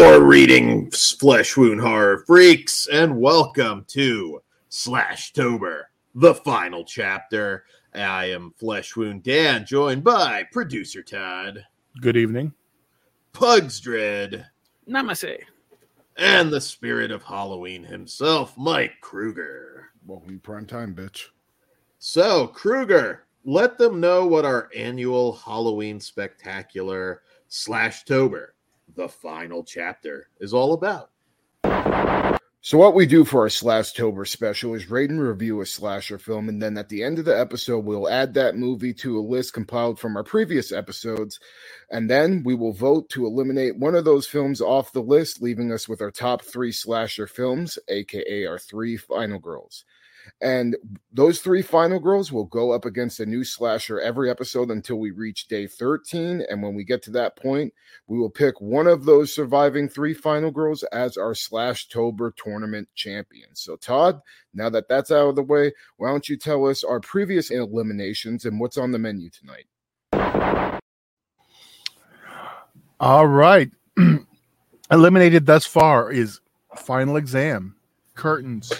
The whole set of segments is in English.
Gore reading flesh wound horror freaks, and welcome to Slashtober, the final chapter. I am Flesh Wound Dan, joined by producer Todd, Good evening. Pugs Dread, Namaste. and the spirit of Halloween himself, Mike Kruger. Welcome to prime time, bitch. So, Kruger, let them know what our annual Halloween spectacular Slashtober, the final chapter, is all about. So, what we do for our Slashtober special is rate and review a slasher film, and then at the end of the episode, we'll add that movie to a list compiled from our previous episodes, and then we will vote to eliminate one of those films off the list, leaving us with our top three slasher films, aka our three final girls. And those three final girls will go up against a new slasher every episode until we reach day 13. And when we get to that point, we will pick one of those surviving three final girls as our slash tober tournament champion so todd now that that's out of the way why don't you tell us our previous eliminations and what's on the menu tonight All right. Eliminated thus far is Final Exam, Curtains,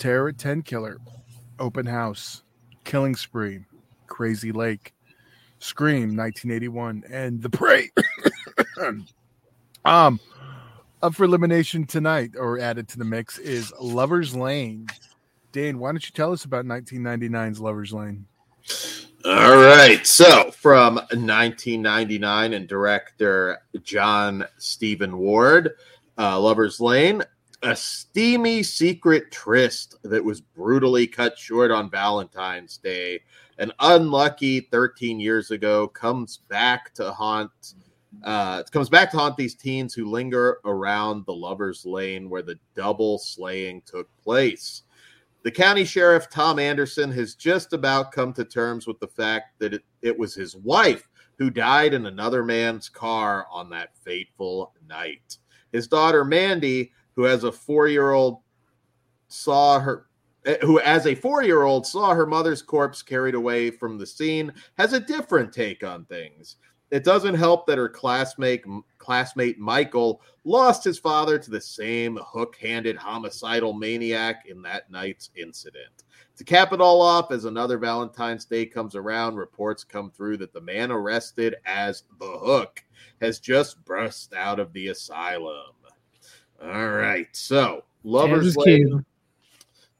Terror at Tenkiller, Open House, Killing Spree, Crazy Lake, Scream 1981, and The Prey. um, up for elimination tonight or added to the mix is Lover's Lane. Dan, why don't you tell us about 1999's Lover's Lane? All right. So, from 1999 and director Jon Steven Ward, uh, Lover's Lane, a steamy secret tryst that was brutally cut short on Valentine's Day. An unlucky 13 years ago comes back to haunt. Uh, it comes back to haunt these teens who linger around the Lover's Lane where the double slaying took place. The county sheriff, Tom Anderson, has just about come to terms with the fact that it, it was his wife who died in another man's car on that fateful night. His daughter, Mandy, who has a four year old, saw her. eh, Who, as a four year old, saw her mother's corpse carried away from the scene, has a different take on things. It doesn't help that her classmate, classmate Michael lost his father to the same hook handed homicidal maniac in that night's incident. To cap it all off, as another Valentine's Day comes around, reports come through that the man arrested as the hook has just burst out of the asylum. All right, so Lover's Lane.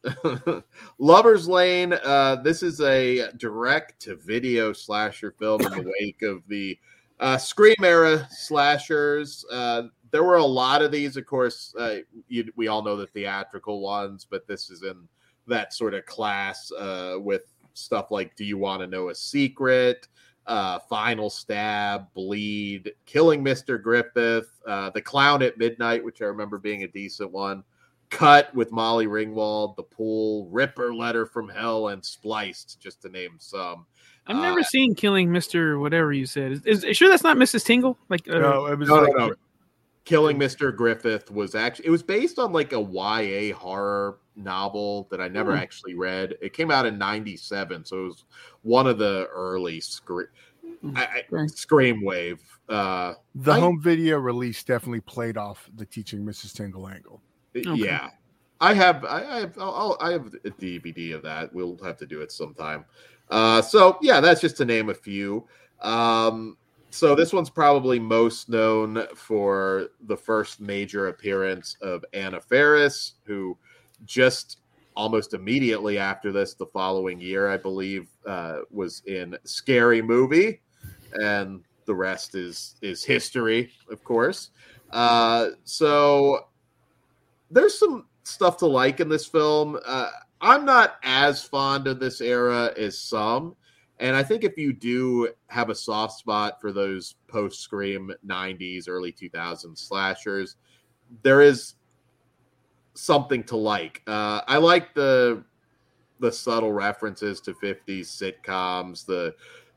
Lover's Lane. Uh, this is a direct to video slasher film in the wake of the uh, Scream era slashers. Uh, there were a lot of these, of course. Uh, you, we all know the theatrical ones, but this is in that sort of class uh, with stuff like Do You Want to Know a Secret? Uh, Final Stab, Bleed, Killing Mr. Griffith, uh, The Clown at Midnight, which I remember being a decent one. Cut with Molly Ringwald, The Pool, Ripper Letter from Hell, and Spliced, just to name some. I've never Uh, seen Killing Mr. Whatever you said. Is, is, is sure that's not Mrs. Tingle? Like, uh, No, it was No, no, no. Killing Mr. Griffith was actually it was based on like a YA horror novel that I never Hmm. actually read. It came out in '97, so it was one of the early scream, I, I, scream wave. Uh, the I- home video release definitely played off the teaching Mrs. Tingle angle. Yeah, I have. I, I have. I'll, I'll- have a DVD of that. We'll have to do it sometime. Uh, so yeah, that's just to name a few. Um, so this one's probably most known for the first major appearance of Anna Faris, who just almost immediately after this, the following year, I believe, uh, was in Scary Movie, and the rest is is history, of course. Uh, so there's some stuff to like in this film. Uh, I'm not as fond of this era as some. And I think if you do have a soft spot for those post Scream 90s, early 2000s slashers, there is something to like. Uh, I like the the subtle references to 50s sitcoms, the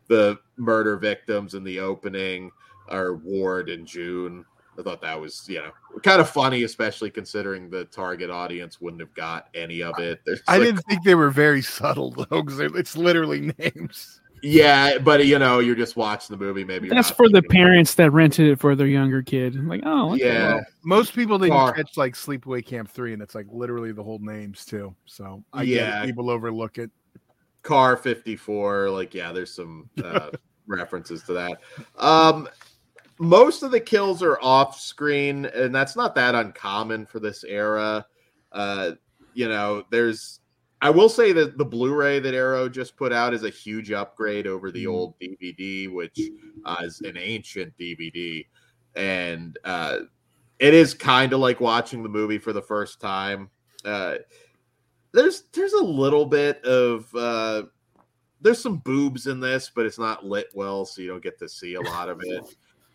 the murder victims in the opening are Ward and June. I thought that was, you know, kind of funny, especially considering the target audience wouldn't have got any of it. There's I like- didn't think they were very subtle though, because it's literally names. Yeah, but you know, you're just watching the movie. Maybe That's for the thinking- parents that rented it for their younger kid. Like, oh, okay. Yeah, Most people didn't Car. catch like Sleepaway Camp three, and it's like literally the whole names too. So I Yeah. get it. people overlook it. car 54 like yeah there's some uh, references to that um most of the kills are off screen and that's not that uncommon for this era uh you know there's i will say that the blu-ray that arrow just put out is a huge upgrade over the Mhm. old dvd which uh, is an ancient dvd and uh it is kind of like watching the movie for the first time uh there's there's a little bit of uh there's some boobs in this, but it's not lit well, so you don't get to see a lot of it.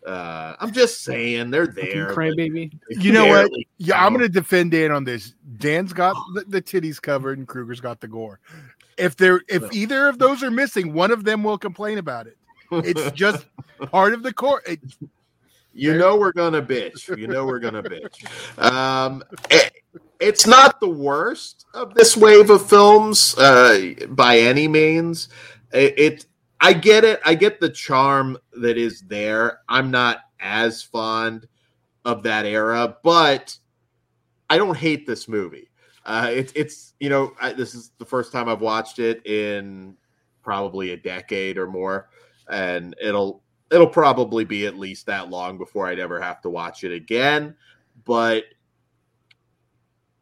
Uh I'm just saying they're there. but crybaby. You know what? barely Yeah, I'm going to defend Dan on this. Dan's got the, the titties covered, and Kruger's got the gore. If there, if No. either of those are missing, one of them will complain about it. It's just part of the core. It, You know we're gonna bitch. You know we're gonna bitch. Um, it- it's not the worst of this wave of films uh, by any means. It, it, I get it. I get the charm that is there. I'm not as fond of that era, but I don't hate this movie. Uh, it's it's you know I, this is the first time I've watched it in probably a decade or more, and it'll it'll probably be at least that long before I'd ever have to watch it again. But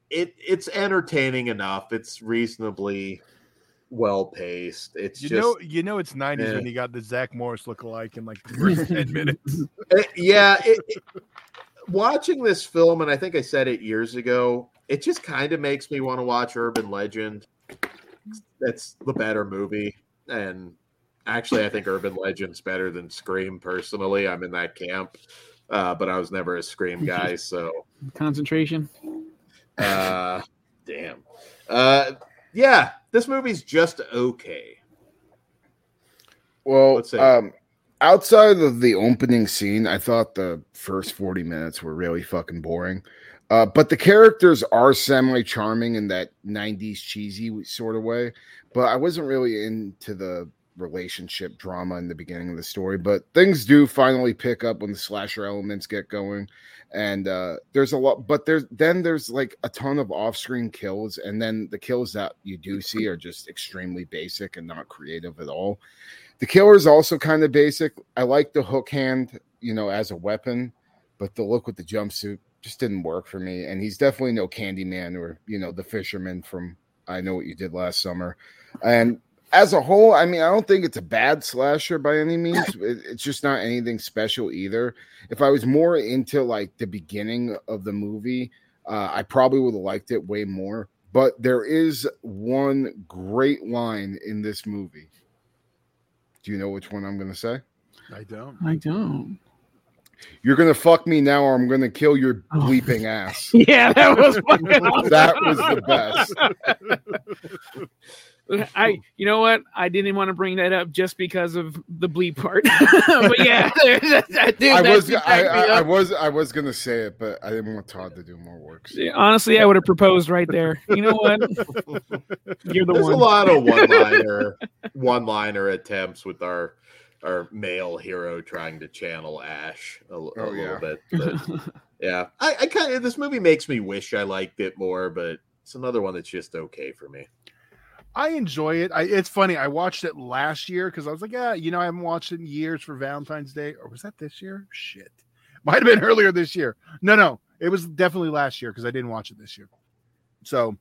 it it's entertaining enough. It's reasonably well paced. It's you just know, you know, it's '90s Yeah. when you got the Zach Morris look alike in like the first ten minutes. Uh, yeah. It, it- watching this film, and I think I said it years ago. It just kind of makes me want to watch Urban Legend. That's the better movie, and actually, I think Urban Legend's better than Scream. Personally, I'm in that camp, uh, but I was never a Scream guy, so Concentration. uh, damn. Uh, yeah, this movie's just okay. Well, Let's see. um, outside of the opening scene, I thought the first 40 minutes were really fucking boring. Uh, but the characters are semi charming in that 90s cheesy sort of way. But I wasn't really into the relationship drama in the beginning of the story. But things do finally pick up when the slasher elements get going. And uh, there's a lot, but there's then there's like a ton of off screen kills. And then the kills that you do see are just extremely basic and not creative at all. The killer is also kind of basic. I like the hook hand, you know, as a weapon, but the look with the jumpsuit just didn't work for me. And he's definitely no Candyman or you know the fisherman from I Know What You Did Last Summer. And as a whole, I mean, I don't think it's a bad slasher by any means. It- It's just not anything special either. If I was more into like the beginning of the movie, uh, I probably would have liked it way more. But there is one great line in this movie. Do you know which one I'm going to say? I don't. I don't. You're going to fuck me now, or I'm going to kill your Oh. bleeping ass. Yeah, that was fucking awesome. That was the best. I, you know what? I didn't want to bring that up just because of the bleep part. but yeah, dude, I was, I, I, I was, I was going to say it, but I didn't want Todd to do more work. so- Honestly, I would have proposed right there. You know what? You're the There's one. a lot of one-liner, one-liner attempts with our our male hero trying to channel Ash a Oh, little yeah. bit. but, yeah, I, I kind of this movie makes me wish I liked it more, but it's another one that's just okay for me. I enjoy it. I, it's funny. I watched it last year because I was like, yeah, you know, I haven't watched it in years for Valentine's Day. Or was that this year? Shit. Might have been earlier this year. No, no. It was definitely last year because I didn't watch it this year. So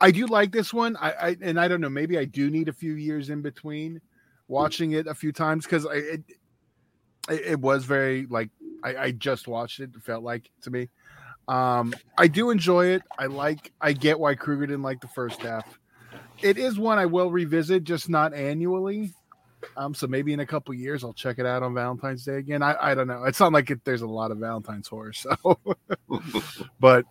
I do like this one. I, I and I don't know, maybe I do need a few years in between watching it a few times because it, it, it was very like I, I just watched it, it felt like to me. Um, I do enjoy it. I like. I get why Kruger didn't like the first half. It is one I will revisit, just not annually. Um, so maybe in a couple years I'll check it out on Valentine's Day again. I, I don't know. It's not like it, there's a lot of Valentine's horror, so. but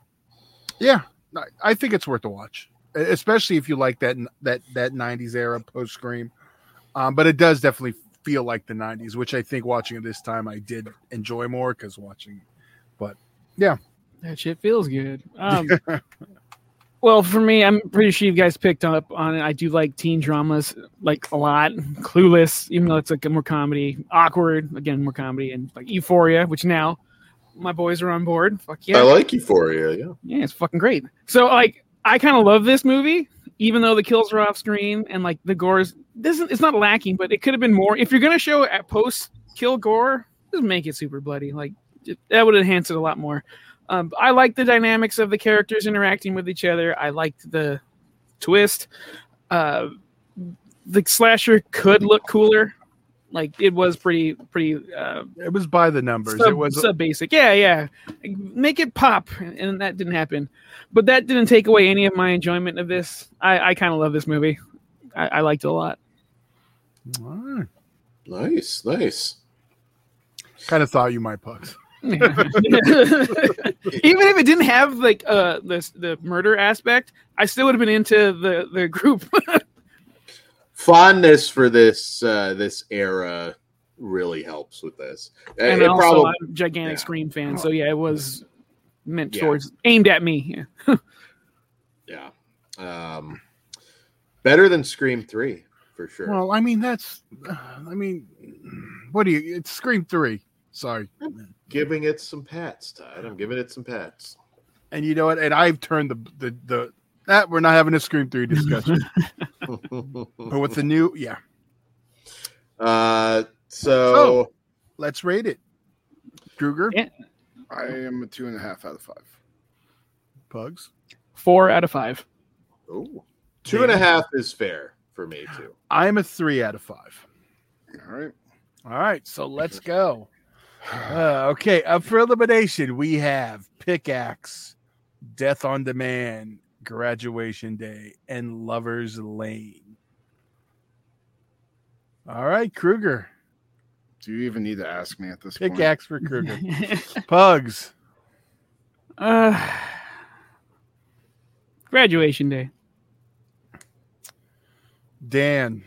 yeah, I, I think it's worth a watch, especially if you like that that that '90s era post Scream. Um, but it does definitely feel like the '90s, which I think watching it this time I did enjoy more because watching. But yeah, That shit feels good. Um, Well, for me, I'm pretty sure you guys picked up on it. I do like teen dramas like a lot. Clueless, even though it's like more comedy. Awkward, again, more comedy, and like Euphoria, which now my boys are on board. Fuck yeah, I like Euphoria. Yeah. yeah, it's fucking great. So like, I kind of love this movie, even though the kills are off screen and like the gore is this it's not lacking, but it could have been more. If you're gonna show at post kill gore, just make it super bloody. Like it- that would enhance it a lot more. Um, I like the dynamics of the characters interacting with each other. I liked the twist. Uh, the slasher could look cooler. Like it was pretty, pretty uh, It was by the numbers. sub, it was sub basic. Yeah, yeah. Make it pop, and that didn't happen. But that didn't take away any of my enjoyment of this. I, I kind of love this movie. I, I liked it a lot. Nice, nice. kind of thought you might pugs. Even if it didn't have like uh the the murder aspect, I still would have been into the the group. Fondness for this uh, this era really helps with this. Uh, and it also, probably I'm a gigantic yeah. Scream fan, so yeah, it was meant Yeah. towards aimed at me. Yeah. yeah. Um, better than Scream Three for sure. Well, I mean that's, I mean, what do you? It's Scream Three. Sorry, giving it some pats, Todd. I'm giving it some pats. and you know what? And I've turned the the the that we're not having a Scream Three discussion, but with the new, yeah, uh, so Oh. let's rate it. Kruger, Yeah. I am a two and a half out of five. pugs. Four out of five. Ooh. two and a half is fair for me too. I am a three out of five. All right. All right, so let's go. Uh, okay, up for elimination, we have Pickaxe, Death on Demand, Graduation Day, and Lover's Lane. All right, Kruger. Do you even need to ask me at this point? Pickaxe for Kruger. Pugs. uh, graduation day. Dan.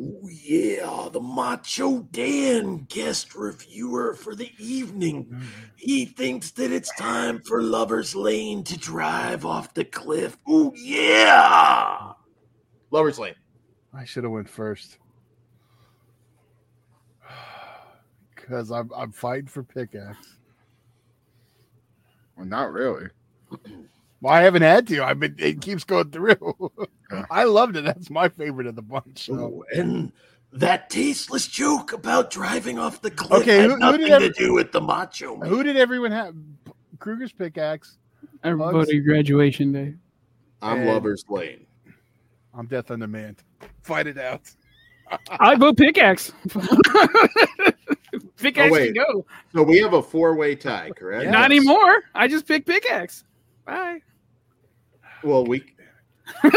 Oh yeah, the Macho Dan guest reviewer for the evening. Mm-hmm. He thinks that it's time for Lover's Lane to drive off the cliff. Oh yeah, Lover's Lane. I should have went first. Because I'm I'm fighting for Pickaxe. Well, not really. Well, I haven't had to. I've been it keeps going through. Yeah. I loved it. That's my favorite of the bunch. so. Oh, and that tasteless joke about driving off the cliff Okay, had who- who nothing did every- to do with the Macho Man. Who did everyone have? Kruger's pickaxe. Everybody Bugs? graduation day. I'm And- Lover's Lane. I'm Death on Demand. Fight it out. I vote pickaxe. pickaxe Oh, can go. So we have a four-way tie, correct? Yeah. Not anymore. I just picked pickaxe. Bye. Well, we yeah,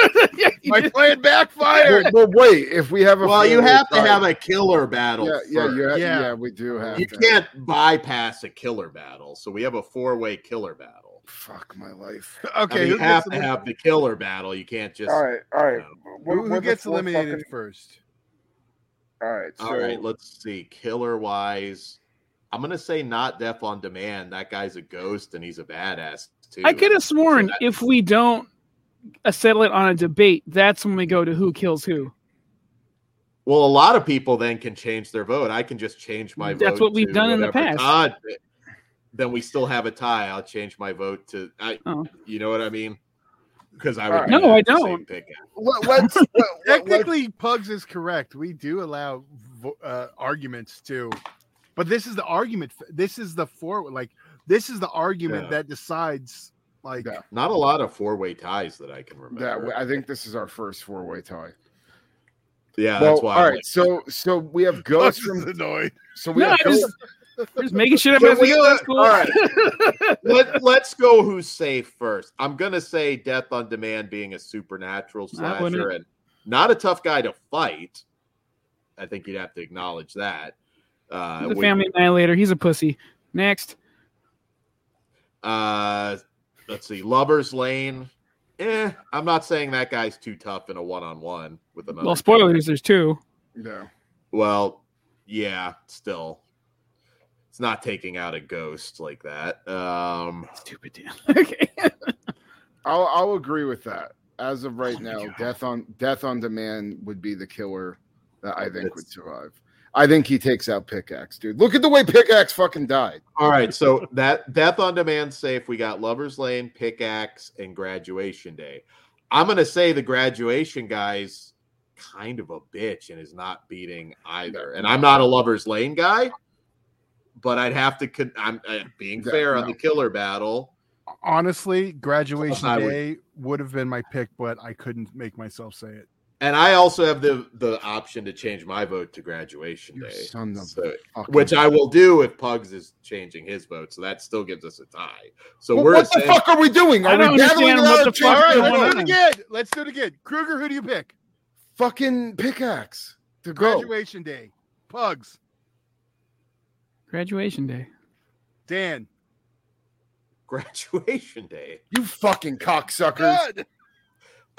you My just- plan backfired. Well, well, wait. If we have a well, you four-way have to have a killer battle. Yeah, yeah, you ha- Yeah. yeah, we do have. You to. can't bypass a killer battle, so we have a four-way killer battle. Fuck my life. Okay, I mean, you have to have the killer battle. You can't just. All right, all right. What- who, who gets eliminated fucking- first? All right, so All right, let's see. Killer wise, I'm gonna say not Death on Demand. That guy's a ghost and he's a badass too. I could have sworn that- if we don't uh, settle it on a debate, that's when we go to who kills who. Well, a lot of people then can change their vote. I can just change my vote. That's what we've to done in the past. Todd then we still have a tie. I'll change my vote to. I, Oh. You know what I mean? Because I would. right. No, I don't. pick. let, let's let, let, let, Technically, Pugs is correct. We do allow uh, arguments too, but this is the argument. This is the four. Like this is the argument Yeah. that decides. Like Yeah. Not a lot of four-way ties that I can that. remember. I think this is our first four-way tie. yeah, well, that's why. all I'm right. like- So, so we have ghosts is from. annoyed. So we No, have I just, ghosts. we're just making shit up Can as we we, go. That's cool. all right. Let, let's go who's safe first. I'm going to say Death on Demand being a supernatural slasher and not a tough guy to fight. I think you'd have to acknowledge that. Uh, He's a we- family annihilator. He's a pussy. Next. Uh, let's see. Lover's Lane. Eh, I'm not saying that guy's too tough in a one on one with another. Well, spoilers, there's two. Yeah. Well, yeah, still. It's not taking out a ghost like that. Um, Stupid Dan. okay. I'll I'll agree with that. As of right Oh now, God. death on death on demand would be the killer that I think That's- would survive. I think he takes out pickaxe, dude. Look at the way pickaxe fucking died. All right, so that Death on Demand safe. We got Lovers Lane, Pickaxe, and Graduation Day. I'm gonna say the Graduation guy's kind of a bitch and is not beating either. And I'm not a Lovers Lane guy, but I'd have to. Con- I'm uh, being Yeah, fair on the killer battle. Honestly, graduation day would have been my pick, but I couldn't make myself say it. And I also have the the option to change my vote to Graduation You Day, son of So- which I will do if Pugs is changing his vote. So that still gives us a tie. So Well, we're what the fuck are we doing? I Are don't we battling understand it what out the of All right, going let's on. do it again. Let's do it again. Kruger, who do you pick? Fucking pickaxe to go. Graduation day. Pugs. Graduation day. Dan. Graduation Day. You fucking cocksuckers. Good.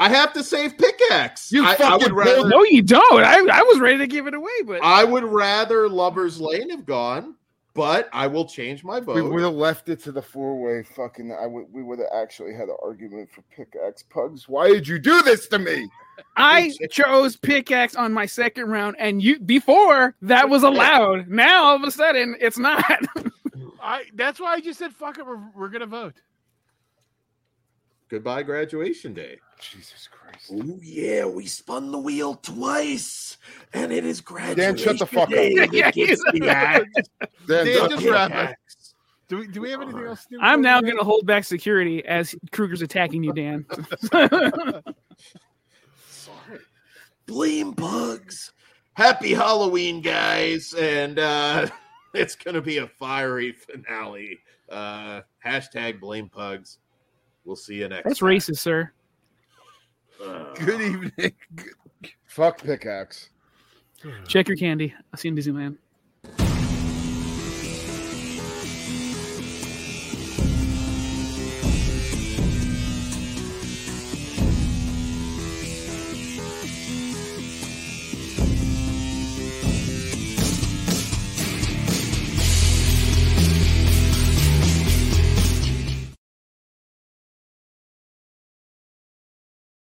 I have to save pickaxe. You I, I fucking would rather. No, you don't. I, I was ready to give it away, but I would rather Lovers Lane have gone, but I will change my vote. We would have left it to the four way. Fucking, I would. We would have actually had an argument for pickaxe pugs. Why did you do this to me? I chose pickaxe on my second round, and you before that was allowed. Now all of a sudden it's not. I that's why I just said fuck it, we're, we're gonna vote. Goodbye, Graduation Day. Jesus Christ. Oh yeah, we spun the wheel twice, and it is graduation Dan, shut the fuck up. day that Yeah, gets the axe. Dan, Dan, just wrap it. Do we do we have anything else? to do I'm now going to hold back security as Kruger's attacking you, Dan. Sorry. Blame bugs. Happy Halloween, guys, and uh, it's gonna be a fiery finale. Uh, hashtag blame pugs. We'll see you next. That's time. racist, sir. Uh, Good evening. Fuck pickaxe. Check your candy. I'll see you in Disneyland.